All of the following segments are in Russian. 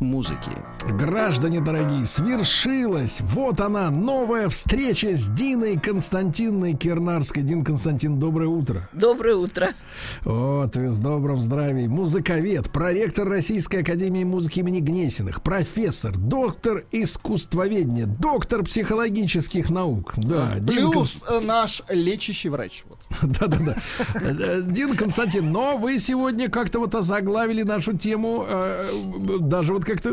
музыки. Граждане дорогие, свершилось! Вот она, новая встреча с Диной Константиновной Кирнарской. Дин Константин, доброе утро. Доброе утро. Вот, и с добрым здравием. Музыковед, проректор Российской Академии Музыки имени Гнесиных, профессор, доктор искусствоведения, доктор психологических наук. Да, Дин Плюс Кон... наш лечащий врач. Вот. Да-да-да. Э, Дин Константин, но вы сегодня как-то вот озаглавили нашу тему, э, даже вот как-то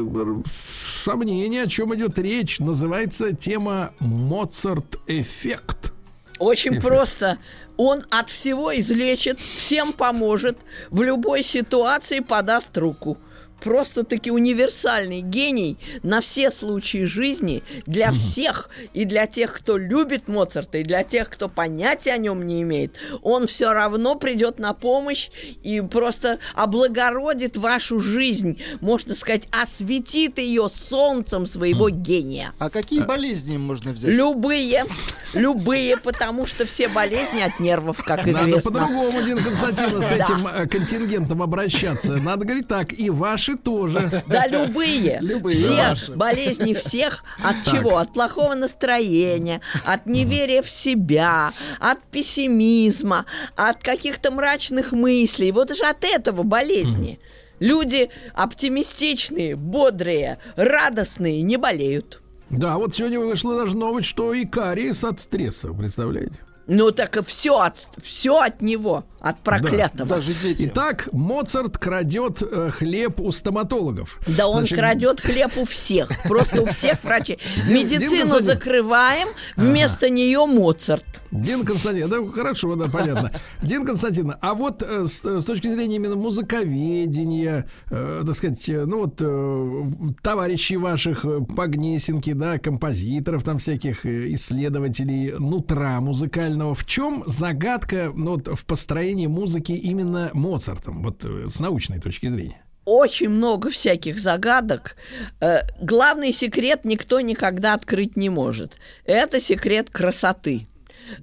сомнение, о чем идет речь. Называется тема Моцарт-эффект. Очень Эффект. просто. Он от всего излечит, всем поможет, в любой ситуации подаст руку просто-таки универсальный гений на все случаи жизни для всех и для тех, кто любит Моцарта, и для тех, кто понятия о нем не имеет. Он все равно придет на помощь и просто облагородит вашу жизнь, можно сказать, осветит ее солнцем своего гения. А какие болезни можно взять? Любые, любые, потому что все болезни от нервов, как известно. Надо по-другому, Дин Константин, с этим э, контингентом обращаться. Надо говорить так, и ваши Наши тоже. Да, любые. Любые. Все болезни всех. От чего? От плохого настроения, от неверия в себя, от пессимизма, от каких-то мрачных мыслей. Вот же от этого болезни. Люди оптимистичные, бодрые, радостные не болеют. Да, вот сегодня вышла даже новость, что и кариес от стресса, представляете? Ну так и все от, все от него, от проклятого. Да, даже дети. Итак, Моцарт крадет э, хлеб у стоматологов. Да он Значит... крадет хлеб у всех. Просто у всех врачей. Медицину закрываем, вместо нее Моцарт. Дин Константин, да, хорошо, да, понятно. Дин Константин, а вот э, с, с точки зрения именно музыковедения, э, так сказать, э, ну вот э, товарищей ваших э, по Гнесинке, да, композиторов там всяких, э, исследователей нутра музыкального, музыкального. В чем загадка ну, вот, в построении музыки именно Моцартом, вот э, с научной точки зрения? очень много всяких загадок. Э, главный секрет никто никогда открыть не может. Это секрет красоты.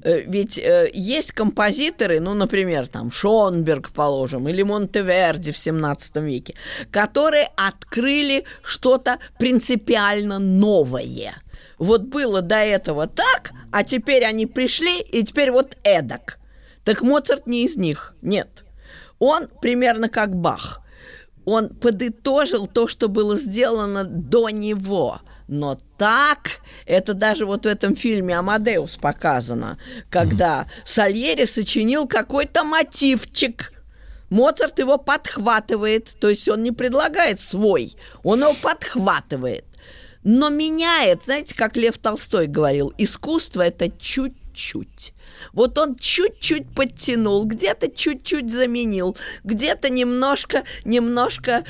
Э, ведь есть композиторы, ну, например, там Шонберг, положим, или Монтеверди в 17 веке, которые открыли что-то принципиально новое. Вот было до этого так, а теперь они пришли, и теперь вот эдак. Так Моцарт не из них, нет. Он примерно как Бах. Он подытожил то, что было сделано до него. Но так, это даже вот в этом фильме «Амадеус» показано, когда Сальери сочинил какой-то мотивчик – Моцарт его подхватывает, то есть он не предлагает свой, он его подхватывает но меняет, знаете, как Лев Толстой говорил, искусство это чуть-чуть. Вот он чуть-чуть подтянул, где-то чуть-чуть заменил, где-то немножко, немножко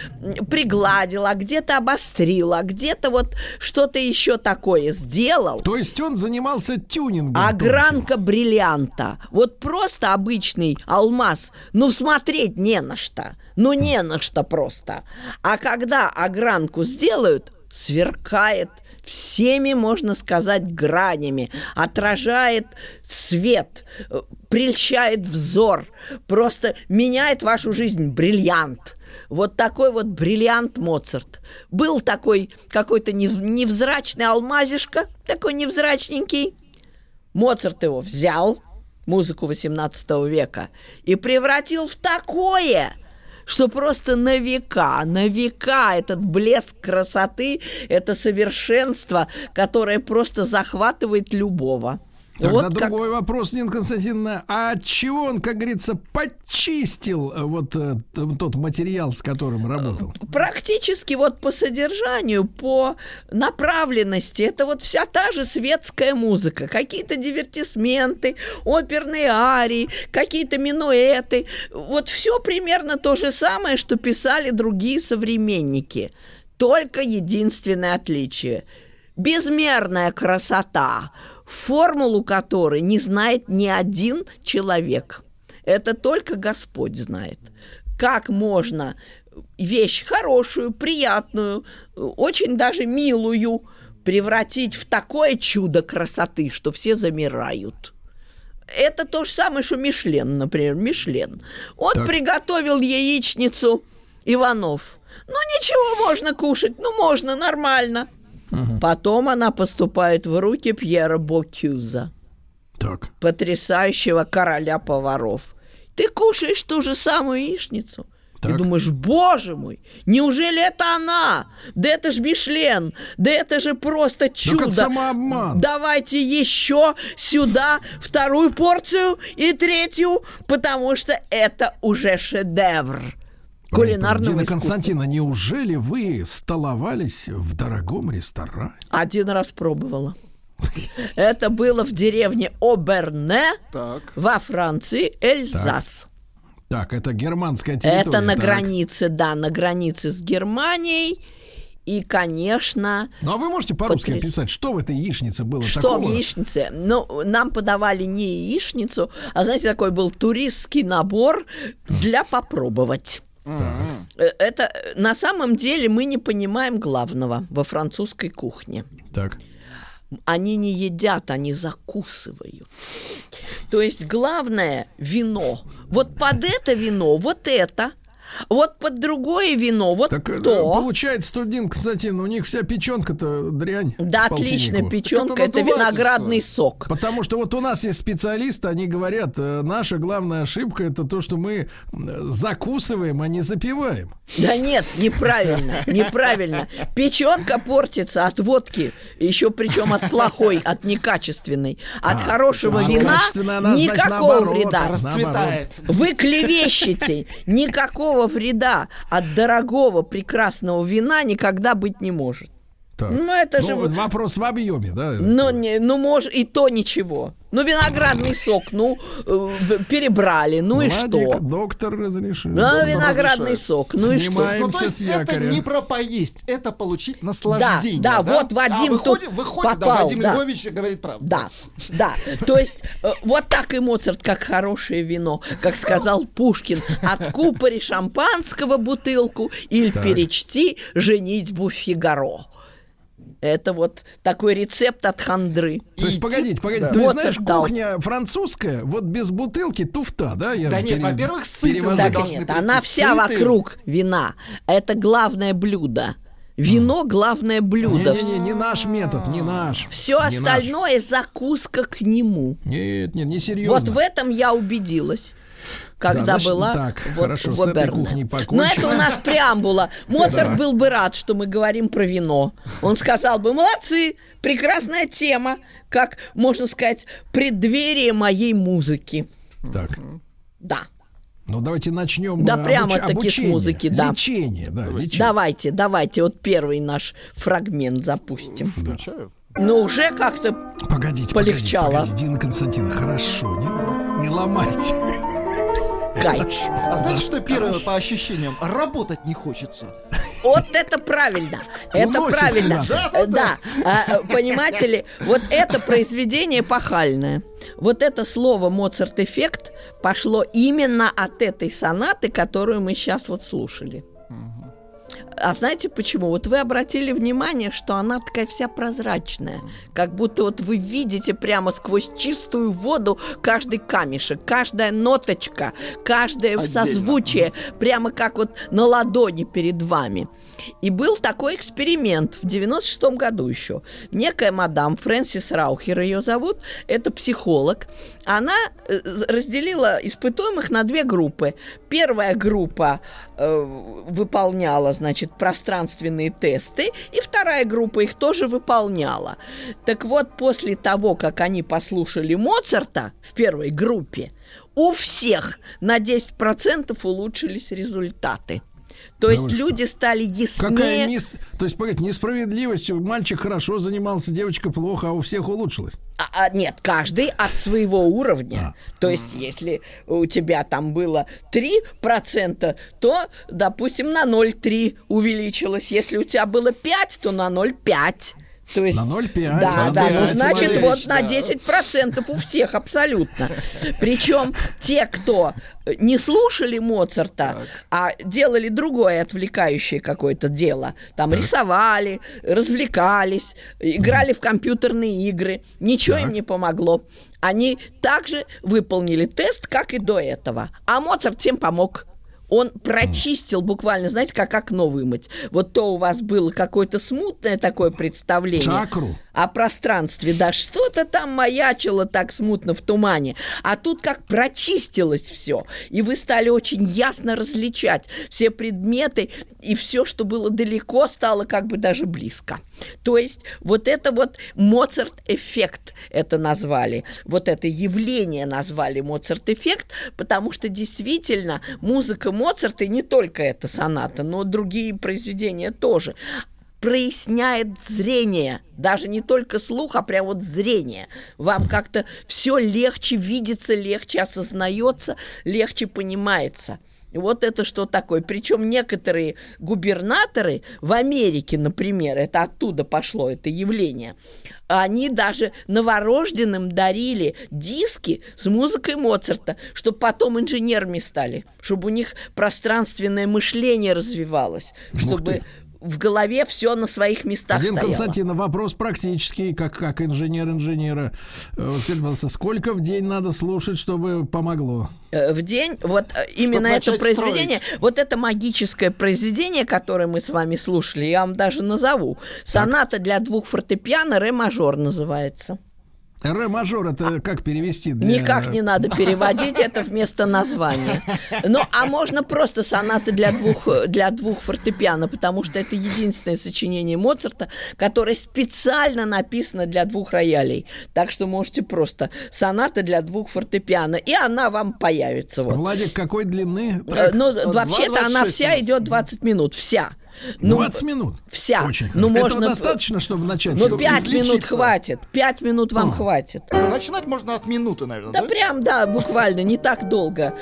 пригладил, а где-то обострил, а где-то вот что-то еще такое сделал. То есть он занимался тюнингом. Огранка бриллианта. Вот просто обычный алмаз, ну смотреть не на что. Ну не на что просто. А когда огранку сделают, сверкает всеми, можно сказать, гранями, отражает свет, э, прельщает взор, просто меняет вашу жизнь бриллиант. Вот такой вот бриллиант Моцарт. Был такой какой-то невзрачный алмазишка, такой невзрачненький. Моцарт его взял, музыку 18 века, и превратил в такое – что просто на века, на века этот блеск красоты, это совершенство, которое просто захватывает любого. Тогда вот другой как... вопрос, Нина Константиновна. А от чего он, как говорится, почистил э, вот э, тот материал, с которым работал? Практически вот по содержанию, по направленности. Это вот вся та же светская музыка. Какие-то дивертисменты, оперные арии, какие-то минуэты. Вот все примерно то же самое, что писали другие современники. Только единственное отличие – безмерная красота, формулу которой не знает ни один человек. Это только Господь знает. Как можно вещь хорошую, приятную, очень даже милую превратить в такое чудо красоты, что все замирают. Это то же самое, что Мишлен, например, Мишлен. Он Так. приготовил яичницу Иванов. Ну, ничего, можно кушать, ну, можно, нормально. Потом она поступает в руки Пьера Бокюза, Так. потрясающего короля поваров. Ты кушаешь ту же самую яичницу. Так. И думаешь, боже мой, неужели это она? Да это же Мишлен, да это же просто чудо. это самообман. Давайте еще сюда вторую порцию и третью, потому что это уже шедевр кулинарного Дина искусства. Константина, неужели вы столовались в дорогом ресторане? Один раз пробовала. Это было в деревне Оберне Так. во Франции, Эльзас. Так, это германская территория. Это на так. границе, да, на границе с Германией. И, конечно, Ну а вы можете по-русски Потряс- описать, что в этой яичнице было что такого? в яичнице? Ну, нам подавали не яичницу, а, знаете, такой был туристский набор для попробовать. Э, Это на самом деле мы не понимаем главного во французской кухне. Так. Они не едят, они закусывают. То есть главное вино. Вот под это вино, вот это. Вот под другое вино, вот Так э, то. получается, что, Дин Константин, у них вся печенка-то дрянь. Да, полтиннику. печенка, это это виноградный сок. Потому что вот у нас есть специалисты, они говорят, э, наша главная ошибка это то, что мы закусываем, а не запиваем. Да нет, неправильно, неправильно. Печенка портится от водки, еще причем от плохой, от некачественной. От хорошего а вина она, значит, никакого наоборот. вреда. Расцветает. Вы клевещете. Никакого вреда от дорогого прекрасного вина никогда быть не может. Так. Ну, это же... Ну, вопрос в объеме, да? Ну, не, ну, может, и то ничего. Ну, виноградный сок, ну, э, перебрали, ну и Владик, что? Доктор разрешил. Ну, Доктор виноградный разрешает. сок, ну и что? Ну, то есть с это не про поесть, это получить наслаждение. да, вот Вадим а, выходит, тут выходит, да, попал, Вадим да. Львович говорит правду. Да, да. То есть э, вот так и Моцарт, как хорошее вино, как сказал Пушкин, откупори шампанского бутылку или перечти женитьбу Фигаро. Это вот такой рецепт от хандры. То есть, погодите, погодите, да. есть, Моцарт знаешь, дал. кухня французская, вот без бутылки туфта, да? Я Да пере- нет, во-первых, сытым Так должны нет, прийти она вся сытым. вокруг вина. Это главное блюдо. Вино главное блюдо. Не-не-не, не наш метод, не наш. Все Не остальное закуска к нему. Нет, нет, не серьезно. Вот в этом я убедилась. Когда значит, была так, вот хорошо, в с Оберне. Но это у нас преамбула. Моцарт был бы рад, что мы говорим про вино. Он сказал бы, молодцы, прекрасная тема, как, можно сказать, преддверие моей музыки. Так, Да. ну давайте начнем. Да э, прямо-таки с обучение. музыки, да. Лечение, да, лечение. Давайте, давайте, вот первый наш фрагмент запустим. Включаю. Но уже как-то Погодите, Полегчало. погодите, погодите, Дина Константина, хорошо, не, не ломайте. Кайф. А знаете, что первое по ощущениям? Работать не хочется. Вот это правильно. Это Уносит правильно. куда-то. Э, Да. А, Понимаете ли, вот это произведение пахальное. Вот это слово Моцарт-эффект пошло именно от этой сонаты, которую мы сейчас вот слушали. А знаете почему? Вот вы обратили внимание, что она такая вся прозрачная. Как будто вот вы видите прямо сквозь чистую воду каждый камешек, каждая ноточка, каждое Отдельно. созвучие, прямо как вот на ладони перед вами. И был такой эксперимент в 96 году еще. Некая мадам Фрэнсис Раухер ее зовут, это психолог. Она э, разделила испытуемых на две группы. Первая группа э, выполняла, значит, пространственные тесты, и вторая группа их тоже выполняла. Так вот, после того, как они послушали Моцарта в первой группе, у всех на 10% улучшились результаты. То есть вы что? люди стали Какая яснее. нес- То есть, погодите, несправедливость. Мальчик хорошо занимался, девочка плохо, а у всех улучшилось. А, а, нет, каждый от своего уровня. А. То есть, если у тебя там было 3%, то, допустим, на 0,3 увеличилось. Если у тебя было 5, то на 0,5. То есть, На 0,5, Да, на да, ну 0,5, значит, вот на да. 10% у всех абсолютно. Причем те, кто не слушали Моцарта, а делали другое отвлекающее какое-то дело, там рисовали, развлекались, играли в компьютерные игры, ничего им Так. не помогло. Они также выполнили тест, как и до этого. А Моцарт всем помог. Он прочистил буквально, знаете, как окно вымыть. Вот то у вас было какое-то смутное такое представление Чакру. О пространстве, да, что-то там маячило так смутно в тумане, а тут как прочистилось все, и вы стали очень ясно различать все предметы, и все, что было далеко, стало как бы даже близко. То есть вот это вот Моцарт-эффект это назвали, вот это явление назвали Моцарт-эффект, потому что действительно музыка Моцарта, и не только эта соната, но другие произведения тоже, проясняет зрение, даже не только слух, а прям вот зрение. Вам как-то все легче видится, легче осознается, легче понимается. И Вот это что такое. Причем некоторые губернаторы в Америке, например, это оттуда пошло это явление, они даже новорожденным дарили диски с музыкой Моцарта, чтобы потом инженерами стали, чтобы у них пространственное мышление развивалось, чтобы в голове все на своих местах Один стояло. Константин, вопрос практический, как, как инженер инженера. Э, Скажите, пожалуйста, сколько в день надо слушать, чтобы помогло? Э, в день, вот э, именно это начать произведение, вот это магическое произведение, которое мы с вами слушали, я вам даже назову. Соната для двух фортепиано, ре мажор называется. Ре мажор это как перевести? для- Никак не надо переводить это вместо названия. Ну, а можно просто сонаты для двух, для двух фортепиано, потому что это единственное сочинение Моцарта, которое специально написано для двух роялей. Так что можете просто соната для двух фортепиано, и она вам появится. Вот. Владик, какой длины? Э, трек? Ну, два- вообще-то она 26 вся идет 20 минут, вся. Ну, 20 минут? вся. Очень Ну, хорошо. можно- Этого достаточно, чтобы начать? Ну, Чтобы 5 минут хватит. 5 минут вам А. хватит. Начинать можно от минуты, наверное, Да да? прям, да, буквально, не так долго.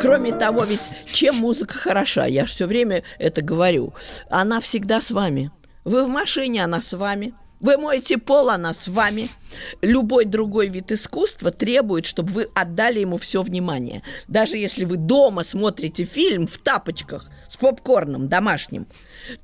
Кроме того, ведь чем музыка хороша, я же все время это говорю, она всегда с вами. Вы в машине, она с вами. Вы моете пол, она с вами. Любой другой вид искусства требует, чтобы вы отдали ему все внимание. Даже если вы дома смотрите фильм в тапочках с попкорном домашним,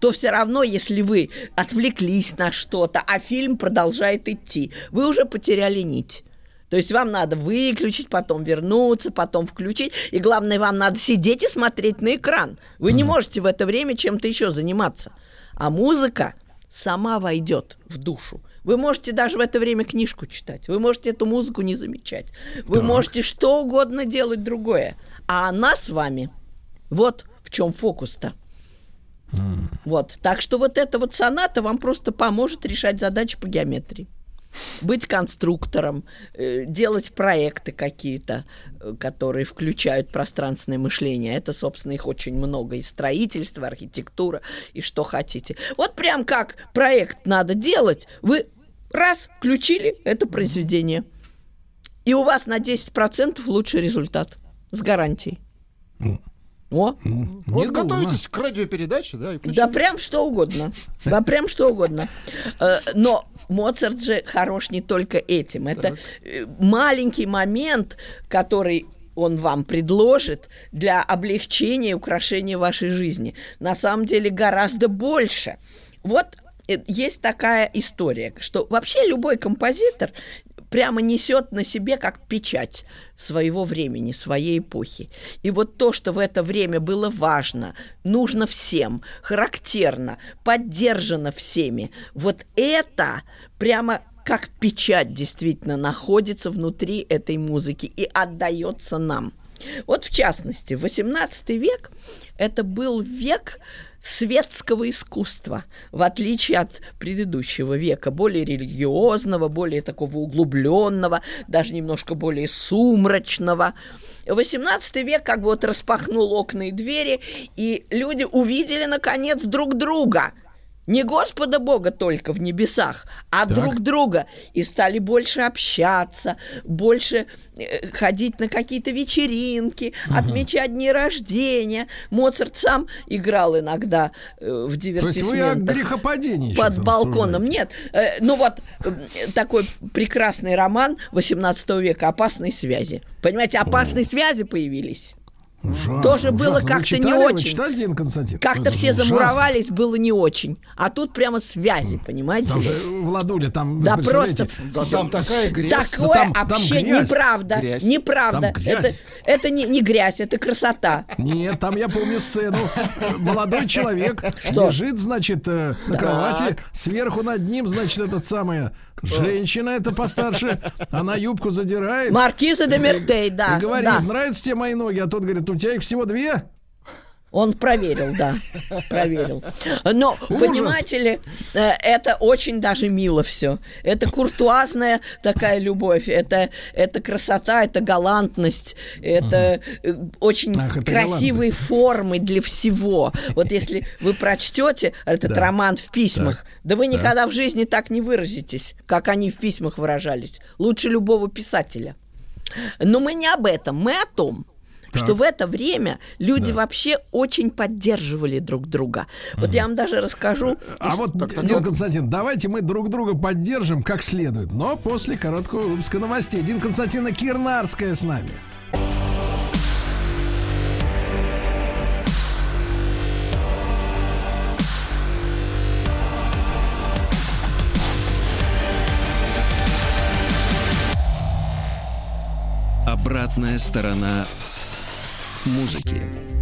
то все равно, если вы отвлеклись на что-то, а фильм продолжает идти, вы уже потеряли нить. То есть вам надо выключить, потом вернуться, потом включить. И главное, вам надо сидеть и смотреть на экран. Вы не можете в это время чем-то еще заниматься. А музыка сама войдет в душу. Вы можете даже в это время книжку читать. Вы можете эту музыку не замечать. Вы Так. можете что угодно делать другое. А она с вами. Вот в чем фокус-то. Вот. Так что вот эта вот соната вам просто поможет решать задачи по геометрии. Быть конструктором, э, делать проекты какие-то, э, которые включают пространственное мышление. Это, собственно, их очень много. И строительство, архитектура, и что хотите. Вот прям как проект надо делать, вы раз включили это произведение. И у вас на 10% лучший результат. С гарантией. О, Вот Недурно. готовитесь к радиопередаче, да, и Да прям что угодно. Да прям что угодно. Э, Но Моцарт же хорош не только этим. Это э, маленький момент, который он вам предложит для облегчения и украшения вашей жизни. На самом деле гораздо больше. Вот э, есть такая история, что вообще любой композитор прямо несет на себе как печать своего времени, своей эпохи. И вот то, что в это время было важно, нужно всем, характерно, поддержано всеми, вот это прямо как печать действительно находится внутри этой музыки и отдается нам. Вот в частности, 18 век это был век светского искусства, в отличие от предыдущего века, более религиозного, более такого углубленного, даже немножко более сумрачного. 18 век как бы вот распахнул окна и двери, и люди увидели, наконец, друг друга. Не Господа Бога только в небесах, а Так. друг друга. И стали больше общаться, больше э, ходить на какие-то вечеринки, отмечать дни рождения. Моцарт сам играл иногда э, в дивертисментах под балконом. Нет, э, ну вот такой прекрасный роман 18 века «Опасные связи». Понимаете, опасные связи появились. Ужасно, Тоже было ужасно. Вы как-то не очень. читали, Дин Константин? Как-то Это все ужасно. замуровались, было не очень. А тут прямо связи, понимаете? Там же Владуля, там, Да просто Да там такая грязь. Такое там- там вообще грязь. неправда. Грязь. Неправда. Там Это, грязь. это не, не грязь, это красота. Нет, там я помню сцену. Молодой человек Что? лежит, значит, э, на кровати. Сверху над ним, значит, этот самая женщина, это постарше. Она юбку задирает. Маркиза де Мертей, да. И говорит, да. нравятся тебе мои ноги? А тот говорит, у тебя их всего две? Он проверил, да, проверил. Но, Ужас. понимаете ли, э, это очень даже мило все. Это куртуазная такая любовь, это, это красота, это галантность, это э, очень Ах, это красивые формы для всего. Вот если вы прочтете этот Да. роман в письмах, да вы никогда в жизни так не выразитесь, как они в письмах выражались. Лучше любого писателя. Но мы не об этом, мы о том, Так. что в это время люди вообще очень поддерживали друг друга. Вот я вам даже расскажу. А вот, так, так, Дин. Константин, давайте мы друг друга поддержим как следует, но после короткого выпуска новостей. Дин Константина Кирнарская с нами. Обратная сторона музыки.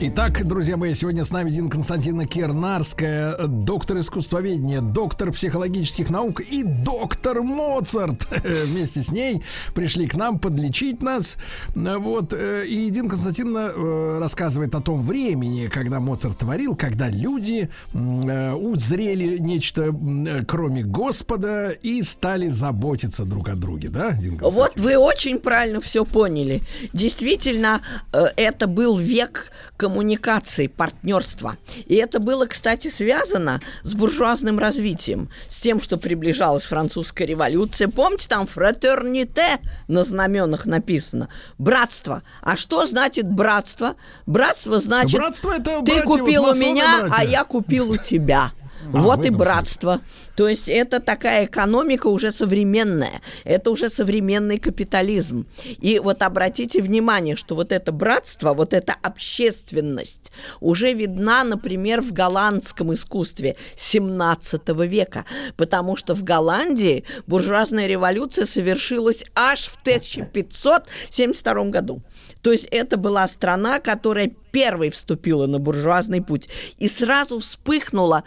Итак, друзья мои, сегодня с нами Дин Константина Кернарская, доктор искусствоведения, доктор психологических наук и доктор Моцарт. Вместе с ней пришли к нам подлечить нас. Вот. э, И Дин Константиновна э, рассказывает о том времени, когда Моцарт творил, когда люди э, узрели нечто кроме Господа и стали заботиться друг о друге, да, Дин Константиновна? Вот вы очень правильно все поняли. Действительно, это был век коммуникации, партнерства. И это было, кстати, связано с буржуазным развитием, с тем, что приближалась французская революция. Помните, там фратерните на знаменах написано. Братство. А что значит братство? Братство значит, Братство это ты вот купил у меня, братья. а я купил у тебя. А, Вот и братство. То есть это такая экономика уже современная. Это уже современный капитализм. И вот обратите внимание, что вот это братство, вот эта общественность уже видна, например, в голландском искусстве 17 века. Потому что в Голландии буржуазная революция совершилась аж в 1572 году. То есть это была страна, которая первой вступила на буржуазный путь. И сразу вспыхнуло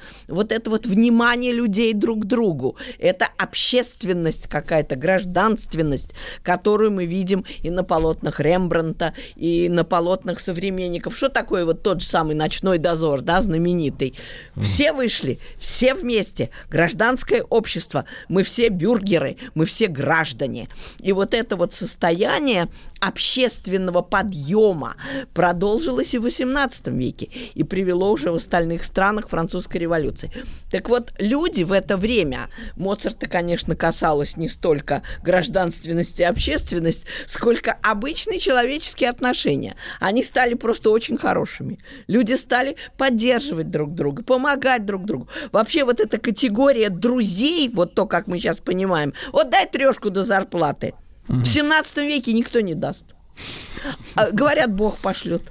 вот это вот внимание людей друг к другу. Это общественность какая-то, гражданственность, которую мы видим и на полотнах Рембранта, и на полотнах современников. Что такое вот тот же самый «Ночной дозор», да, знаменитый? Все вышли, все вместе, гражданское общество, мы все бюргеры, мы все граждане. И вот это вот состояние общественного подъема продолжилось и в XVIII веке и привело уже в остальных странах французской революции. Так вот, люди в это время, Моцарта, конечно, касалось не столько гражданственности и общественность, сколько обычные человеческие отношения. Они стали просто очень хорошими. Люди стали поддерживать друг друга, помогать друг другу. Вообще вот эта категория друзей, вот то, как мы сейчас понимаем, вот дай трешку до зарплаты. В 17 веке никто не даст. А, Говорят, Бог пошлет.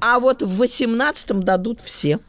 А вот в 18-м дадут все.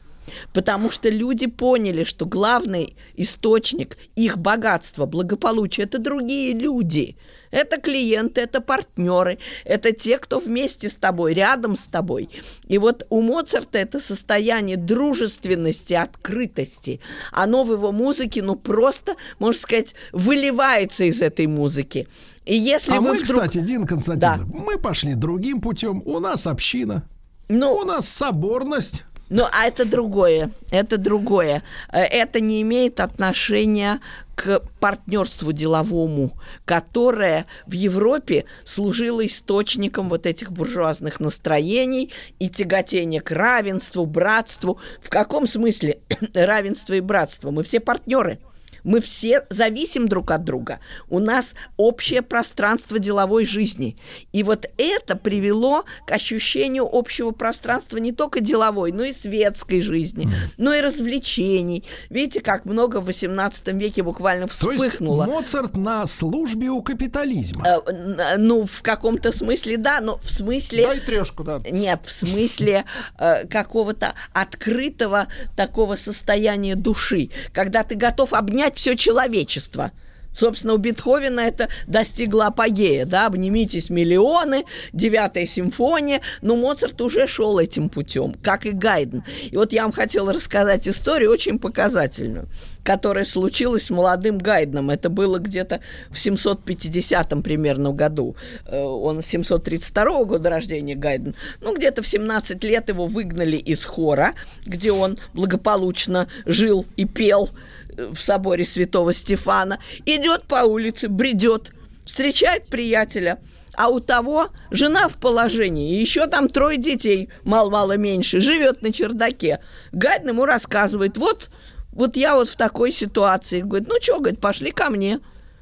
Потому что люди поняли, что главный источник их богатства, благополучия – это другие люди. Это клиенты, это партнеры, это те, кто вместе с тобой, рядом с тобой. И вот у Моцарта это состояние дружественности, открытости. Оно в его музыке, ну, просто, можно сказать, выливается из этой музыки. И если А вы мы, вдруг... кстати, Дин Константинов, мы пошли другим путем. У нас община, Ну, у нас соборность. Ну, а это другое, это другое. Э, Это не имеет отношения к партнерству деловому, которое в Европе служило источником вот этих буржуазных настроений и тяготения к равенству, братству. В каком смысле равенство и братство? Мы все партнеры – мы все зависим друг от друга. У нас общее пространство деловой жизни. И вот это привело к ощущению общего пространства не только деловой, но и светской жизни, но и развлечений. Видите, как много в 18 веке буквально вспыхнуло. То есть Моцарт на службе у капитализма. Э, ну, в каком-то смысле, да, но в смысле... Дай трешку, да. Нет, в смысле э, какого-то открытого такого состояния души, когда ты готов обнять все человечество. Собственно, у Бетховена это достигло апогея, да, обнимитесь миллионы, девятая симфония, но Моцарт уже шел этим путем, как и Гайден. И вот я вам хотела рассказать историю очень показательную, которая случилась с молодым Гайденом. Это было где-то в 750 примерно году. Э, он 732 года рождения Гайден. Ну, где-то в 17 лет его выгнали из хора, где он благополучно жил и пел в соборе святого Стефана, идет по улице, бредет, встречает приятеля, а у того жена в положении, еще там трое детей, мало-мало меньше, живет на чердаке. Гайден ему рассказывает, вот, вот я вот в такой ситуации. Говорит, ну что, говорит, пошли ко мне.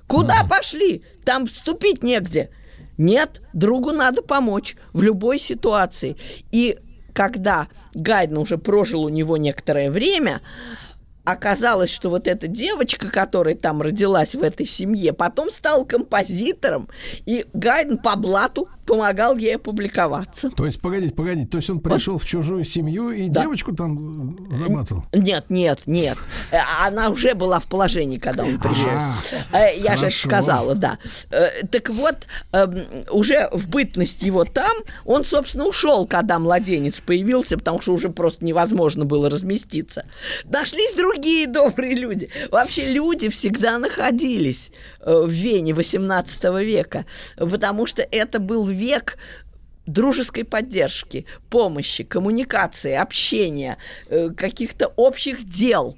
Куда mm. пошли? Там вступить негде. Нет, другу надо помочь в любой ситуации. И когда Гайден уже прожил у него некоторое время, оказалось, что вот эта девочка, которая там родилась в этой семье, потом стала композитором, и Гайден по блату помогал ей опубликоваться. То есть, погодите, погодите, то есть он пришел вот. в чужую семью и да. девочку там замацал? Нет, нет, нет. Она уже была в положении, когда он пришел. А, э, Я хорошо. же сказала, да. Э, так вот, эм, уже в бытность его там, он, собственно, ушел, когда младенец появился, потому что уже просто невозможно было разместиться. Нашлись другие добрые люди. Вообще люди всегда находились в Вене 18 века, потому что это был век дружеской поддержки, помощи, коммуникации, общения, э, каких-то общих дел.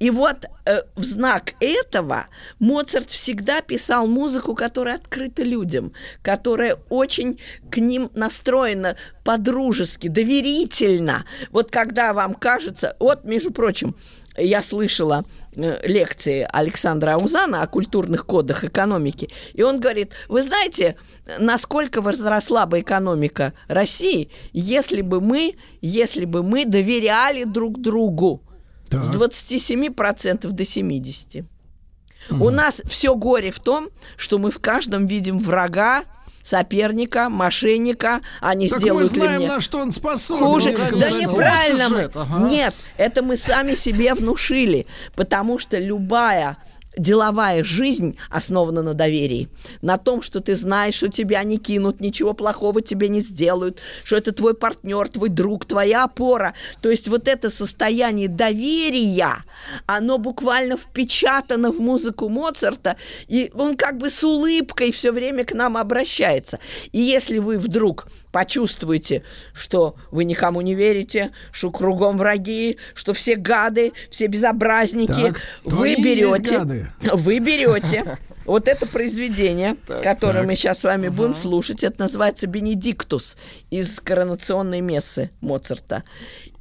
И вот э, в знак этого Моцарт всегда писал музыку, которая открыта людям, которая очень к ним настроена по-дружески, доверительно. Вот когда вам кажется, вот, между прочим, я слышала э, лекции Александра Аузана о культурных кодах экономики, и он говорит, вы знаете, насколько возросла бы экономика России, если бы мы, если бы мы доверяли друг другу так. с 27% до 70%. Угу. У нас все горе в том, что мы в каждом видим врага, соперника, мошенника, они так сделают мы знаем, мне на что он способен. Хуже, да неправильно. Ага. Нет, это мы сами себе внушили, потому что любая деловая жизнь основана на доверии. На том, что ты знаешь, что тебя не кинут, ничего плохого тебе не сделают, что это твой партнер, твой друг, твоя опора. То есть вот это состояние доверия, оно буквально впечатано в музыку Моцарта, и он как бы с улыбкой все время к нам обращается. И если вы вдруг почувствуете, что вы никому не верите, что кругом враги, что все гады, все безобразники, так, вы берете, вы берете вот это произведение, так, которое так. мы сейчас с вами будем слушать, это называется «Бенедиктус» из коронационной мессы Моцарта.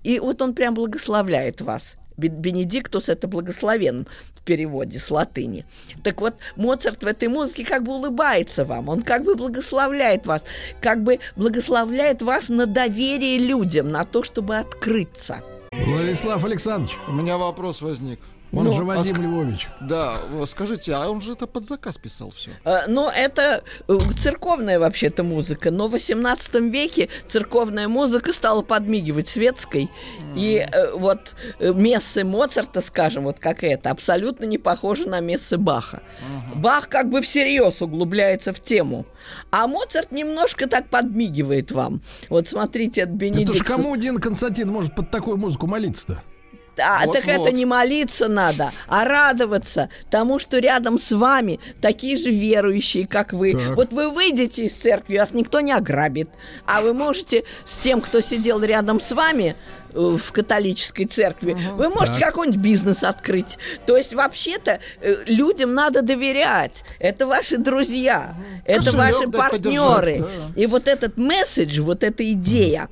И вот он прям благословляет вас. Бенедиктус – это благословен в переводе с латыни. Так вот, Моцарт в этой музыке как бы улыбается вам, он как бы благословляет вас, как бы благословляет вас на доверие людям, на то, чтобы открыться. Владислав Александрович. У меня вопрос возник. Он ну, же Вадим а, Львович. Да, скажите, а он же это под заказ писал все? А, ну, это э, церковная вообще-то музыка, но в 18 веке церковная музыка стала подмигивать светской, mm. и э, вот э, мессы Моцарта, скажем, вот как это, абсолютно не похожи на мессы Баха. Uh-huh. Бах как бы всерьез углубляется в тему, а Моцарт немножко так подмигивает вам. Вот смотрите, это Бенедикт. Это ж кому один Константин может под такую музыку молиться-то? А, Вот, так это вот. не молиться надо, а радоваться тому, что рядом с вами такие же верующие, как вы. Так. Вот вы выйдете из церкви, вас никто не ограбит, а вы можете с тем, кто сидел рядом с вами э, в католической церкви, вы можете Так. какой-нибудь бизнес открыть. То есть вообще-то э, людям надо доверять. Это ваши друзья, это Кошелек ваши партнеры. подержать, И вот этот месседж, вот эта идея,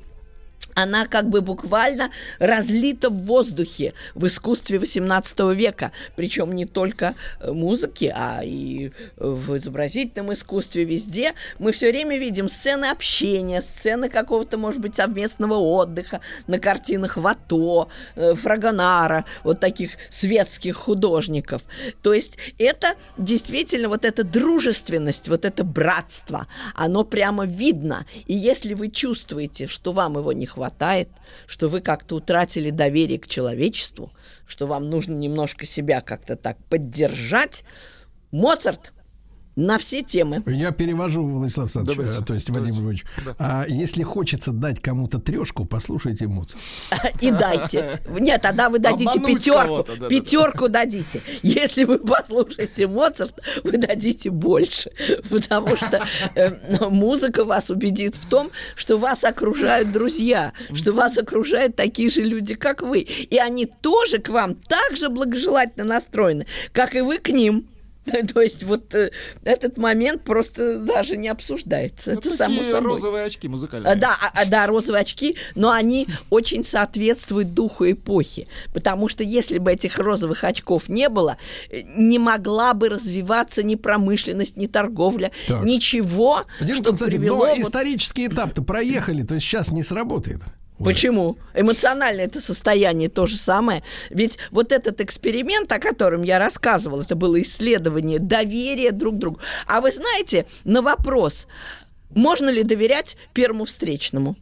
она как бы буквально разлита в воздухе в искусстве XVIII века. Причем не только э, музыки, а и в изобразительном искусстве везде. Мы все время видим сцены общения, сцены какого-то, может быть, совместного отдыха на картинах Вато, э, Фрагонара, вот таких светских художников. То есть это действительно вот эта дружественность, вот это братство, оно прямо видно. И если вы чувствуете, что вам его не хватает, что вы как-то утратили доверие к человечеству, что вам нужно немножко себя как-то так поддержать, Моцарт на все темы. Я перевожу, Владислав Александрович, Давайте, э, то есть Вадим Львович. А если хочется дать кому-то трешку, послушайте Моцарт. И дайте. Нет, тогда вы дадите Обмануть пятерку. Пятерку дадите. Если вы послушаете Моцарт, вы дадите больше. Потому что э, музыка вас убедит в том, что вас окружают друзья, что вас окружают такие же люди, как вы. И они тоже к вам так же благожелательно настроены, как и вы к ним. То есть вот э, этот момент просто даже не обсуждается. Ну, Это такие само собой. розовые очки музыкальные. Да, а- а, да, розовые очки, но они очень соответствуют духу эпохи. Потому что если бы этих розовых очков не было, э, не могла бы развиваться ни промышленность, ни торговля, Так. ничего, Дин что Константин, привело... но вот- исторический этап-то проехали, то есть сейчас не сработает. Почему? Эмоциональное это состояние то же самое. Ведь вот этот эксперимент, о котором я рассказывал, это было исследование доверия друг к другу. А вы знаете, на вопрос, можно ли доверять первому встречному?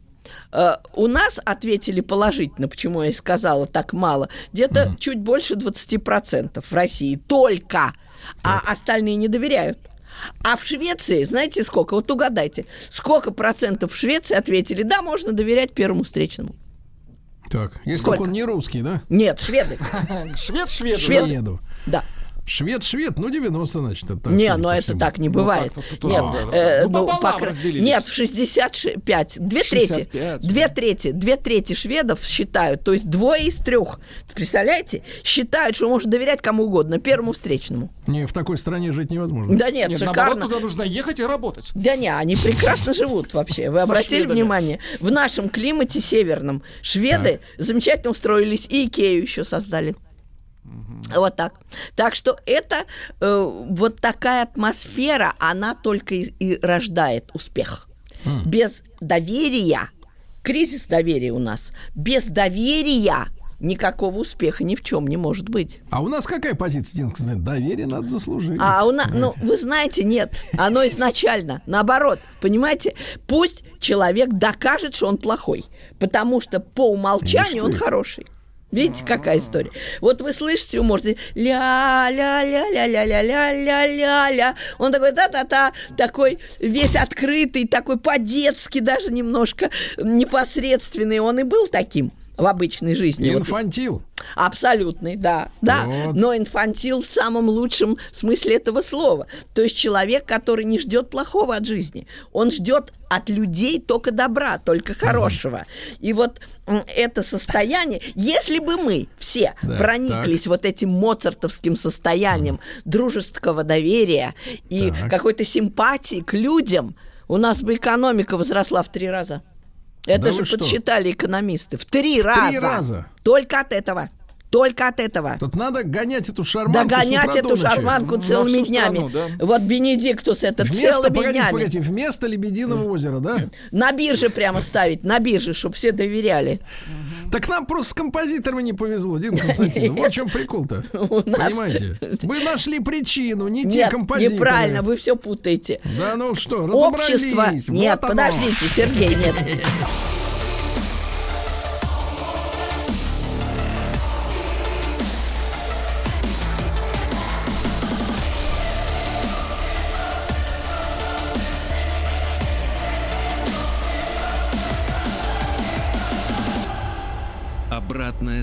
Э, У нас ответили положительно, почему я и сказала так мало, где-то чуть больше 20% в России только, а остальные не доверяют. А в Швеции, знаете сколько? Вот угадайте, сколько процентов в Швеции ответили, да, можно доверять первому встречному. Так, если Сколько? только он не русский, да? Нет, шведы. Швед, швед. Швед. Шведу. Да. Швед, швед, ну 90, значит. Это так, не, но по это всему. так не бывает. так, тут- тут- Нет, да, да. э, Ну, ну, пока- разделились. нет, в 65, две трети, 65, две трети, две трети шведов считают, то есть двое из трех, представляете, считают, что можно доверять кому угодно, первому встречному. Не, в такой стране жить невозможно. Да нет, Нет, шикарно. наоборот, туда нужно ехать и работать. Да не, они прекрасно живут вообще. Вы обратили внимание? В нашем климате северном шведы замечательно устроились и Икею еще создали. Вот так. Так что это э, вот такая атмосфера, она только и, и рождает успех. Без доверия, кризис доверия у нас, без доверия никакого успеха ни в чем не может быть. А у нас какая позиция, Дин Константин? Доверие надо заслужить. А у нас, ну, вы знаете, нет, оно изначально, наоборот, понимаете, пусть человек докажет, что он плохой, потому что по умолчанию он хороший. Видите, какая история? Вот вы слышите, вы можете ля ля ля ля ля ля ля ля ля ля Он такой та-та-та, такой весь открытый, такой по-детски даже немножко непосредственный. Он и был таким в обычной жизни. Вот Инфантил. Абсолютный, да, да. Вот. Но инфантил в самом лучшем смысле этого слова. То есть человек, который не ждет плохого от жизни. Он ждет от людей только добра, только хорошего. И вот это состояние, если бы мы все Да, прониклись вот этим моцартовским состоянием дружеского доверия и Так. какой-то симпатии к людям, у нас бы экономика возросла в три раза. Это Да же вы что? подсчитали экономисты. В три раза. раза? Только от этого. Только от этого. Тут надо гонять эту шарманку Догонять с утра эту шарманку целыми днями. страну, да. Вот Бенедиктус это Вместо, целыми погодите, днями. погодите, вместо Лебединого озера, да? На бирже прямо ставить, на бирже, чтобы все доверяли. Так нам просто с композиторами не повезло, Дин Константин. Вот в чем прикол-то. Понимаете? Вы нашли причину, не те композиторы. неправильно, вы все путаете. Да ну что, разобрались. Общество... Нет, подождите, Сергей, нет.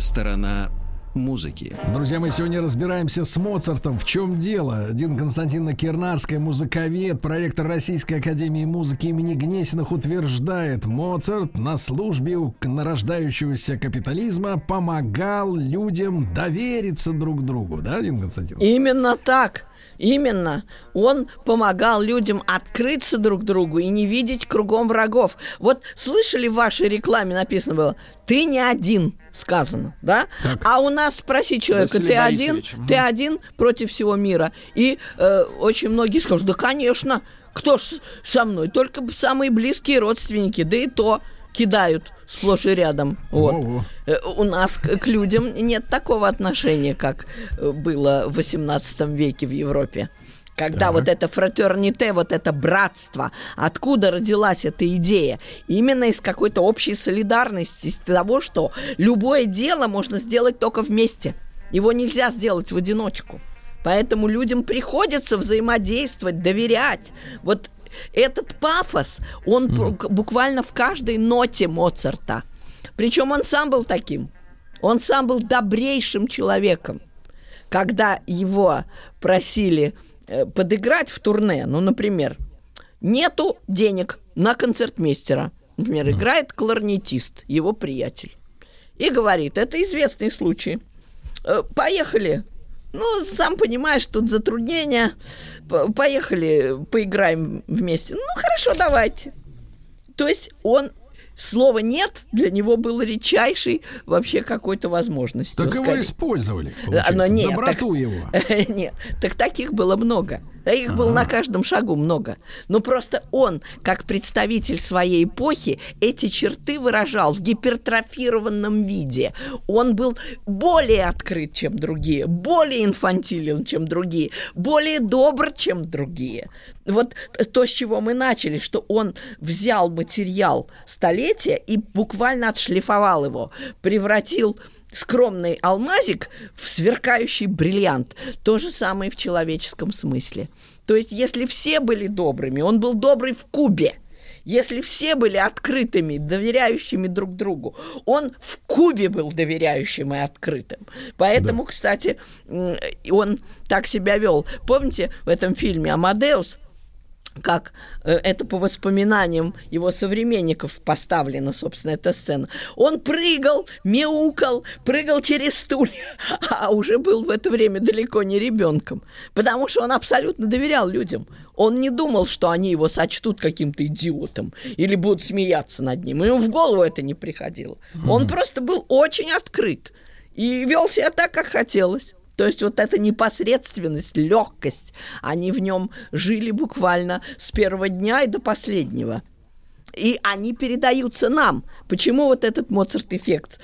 сторона музыки. Друзья, мы сегодня разбираемся с Моцартом. В чем дело? Дин Константиновна Кирнарская, музыковед, проректор Российской Академии Музыки имени Гнесиных утверждает, Моцарт на службе у нарождающегося капитализма помогал людям довериться друг другу. Да, Дин Константиновна? Именно так. Именно. Он помогал людям открыться друг другу и не видеть кругом врагов. Вот слышали в вашей рекламе написано было «Ты не один», сказано, да? Так. А у нас спроси человека, Василий ты один, ты один против всего мира. И э, очень многие скажут, да, конечно, кто ж со мной? Только самые близкие родственники, да и то кидают сплошь и рядом. Вот. Во-во. Э, У нас к людям нет такого отношения, как э, было в XVIII веке в Европе. Когда Так. вот это фратерните, вот это братство, откуда родилась эта идея? Именно из какой-то общей солидарности, из того, что любое дело можно сделать только вместе. Его нельзя сделать в одиночку. Поэтому людям приходится взаимодействовать, доверять. Вот этот пафос, он бу- буквально в каждой ноте Моцарта. Причем он сам был таким. Он сам был добрейшим человеком. Когда его просили э, подыграть в турне, ну, например, нету денег на концертмейстера. Например, играет кларнетист, его приятель. И говорит, это известный случай. Э, Поехали. Ну, сам понимаешь, тут затруднения. Поехали, поиграем вместе. Ну, хорошо, давайте. То есть он слово нет для него было редчайшей вообще какой-то возможностью. Так его сказать. использовали, А, но нет, доброту так- его. Нет, так таких было много. Таких было на каждом шагу много. Но просто он, как представитель своей эпохи, эти черты выражал в гипертрофированном виде. Он был более открыт, чем другие, более инфантилен, чем другие, более добр, чем другие. Вот то, с чего мы начали, что он взял материал столетия и буквально отшлифовал его, превратил скромный алмазик в сверкающий бриллиант. То же самое в человеческом смысле. То есть, если все были добрыми, он был добрый в кубе. Если все были открытыми, доверяющими друг другу, он в Кубе был доверяющим и открытым. Поэтому, кстати, м, он так себя вел. Помните в этом фильме Амадеус? Как э, это по воспоминаниям его современников поставлена, собственно, эта сцена. Он прыгал, мяукал, прыгал через стулья, а уже был в это время далеко не ребенком, потому что он абсолютно доверял людям. Он не думал, что они его сочтут каким-то идиотом или будут смеяться над ним. Ему в голову это не приходило. Он просто был очень открыт и вел себя так, как хотелось. То есть вот эта непосредственность, легкость, они в нем жили буквально с первого дня и до последнего. И они передаются нам. Почему вот этот Моцарт-эффект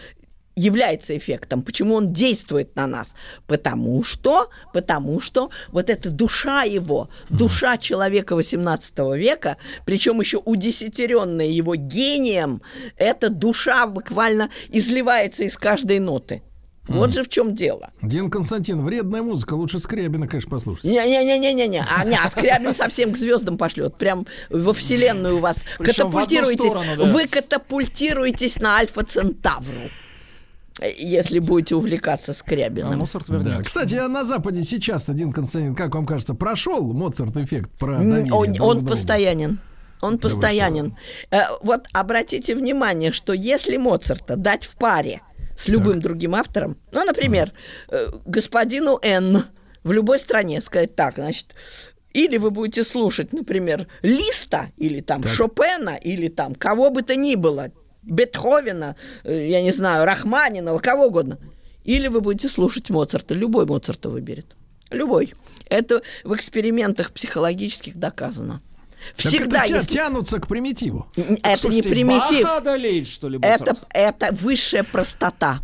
является эффектом, почему он действует на нас? Потому что, потому что вот эта душа его, душа человека XVIII века, причем еще удесятеренная его гением, эта душа буквально изливается из каждой ноты. Вот же в чем дело. Дин Константин, вредная музыка, лучше Скрябина, конечно, послушать. Не-не-не-не-не. А, не, а Скрябин совсем к звездам пошлет. Прям во вселенную вас Причем в одну катапультируетесь. сторону, да. Вы катапультируетесь на Альфа Центавру. Если будете увлекаться А Скрябиным. Моцарт Да. Кстати, а на Западе сейчас Дин Константин, как вам кажется, прошел Моцарт-эффект про доверие Он, друг он другу? постоянен. Он постоянен. Э, Вот обратите внимание, что если Моцарта дать в паре с любым другим автором, ну, например, э, господину Н в любой стране сказать так, значит, или вы будете слушать, например, Листа, или там Шопена, или там кого бы то ни было, Бетховена, э, я не знаю, Рахманинова, кого угодно. Или вы будете слушать Моцарта, любой Моцарта выберет. Любой. Это в экспериментах психологических доказано. Так Всегда это тя- есть... тянутся к примитиву. Это Слушайте, не примитив. Одолеет, что ли, Это, это высшая простота.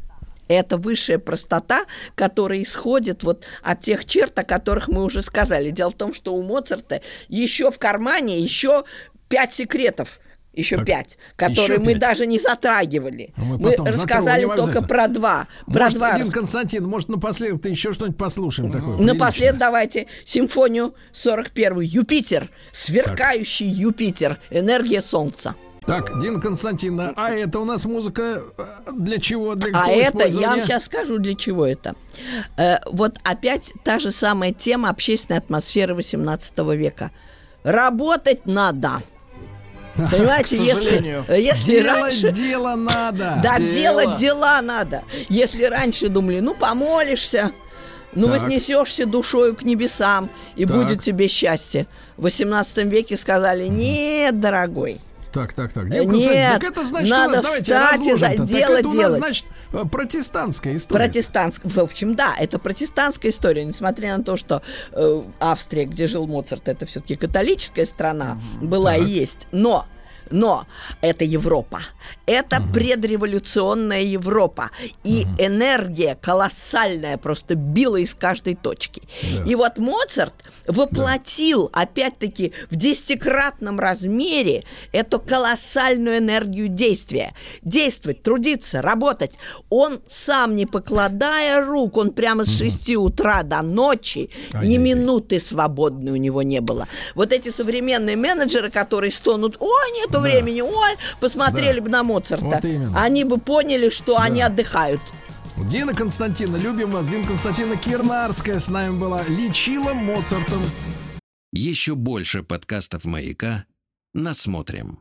Это высшая простота, которая исходит вот от тех черт, о которых мы уже сказали. Дело в том, что у Моцарта еще в кармане еще пять секретов. Еще Так, пять, которые еще мы пять. даже не затрагивали. А мы Мы, рассказали только про два. Про Может, два Дин рас- Константин, может, напоследок ты еще что-нибудь послушаем такое Напоследок давайте симфонию 41 Юпитер, сверкающий Юпитер, энергия Солнца. Так, Дин Константиновна, а это у нас музыка э, для чего? Для А это, я вам сейчас скажу, для чего это. Э, вот опять та же самая тема общественной атмосферы 18 века. Работать надо. Понимаете, если, если Делать раньше... дело надо. Да, Дело. делать дела надо. Если раньше думали, ну, помолишься, ну, Так. вознесешься душою к небесам, и Так. будет тебе счастье. В 18 веке сказали, нет, дорогой, Так, так, так. Константиновна, нет, так это значит, надо у нас, давайте за разложим-то. дело так это у нас, делать. значит, э, протестантская история. Протестантская, в общем, да, это протестантская история, несмотря на то, что э, Австрия, где жил Моцарт, это все-таки католическая страна была и есть, но но это Европа. Это предреволюционная Европа. И энергия колоссальная просто била из каждой точки. И вот Моцарт воплотил, опять-таки, в десятикратном размере эту колоссальную энергию действия. Действовать, трудиться, работать. Он сам, не покладая рук, он прямо с 6 утра до ночи, ни Ай-яй-яй. минуты свободной у него не было. Вот эти современные менеджеры, которые стонут, ой, нету времени, ой, посмотрели Да. бы на Моцарта. Вот именно. Они бы поняли, что они отдыхают. Дина Константиновна, любим вас. Дина Константиновна Кирнарская с нами была. Лечила Моцартом. Еще больше подкастов «Маяка» насмотрим.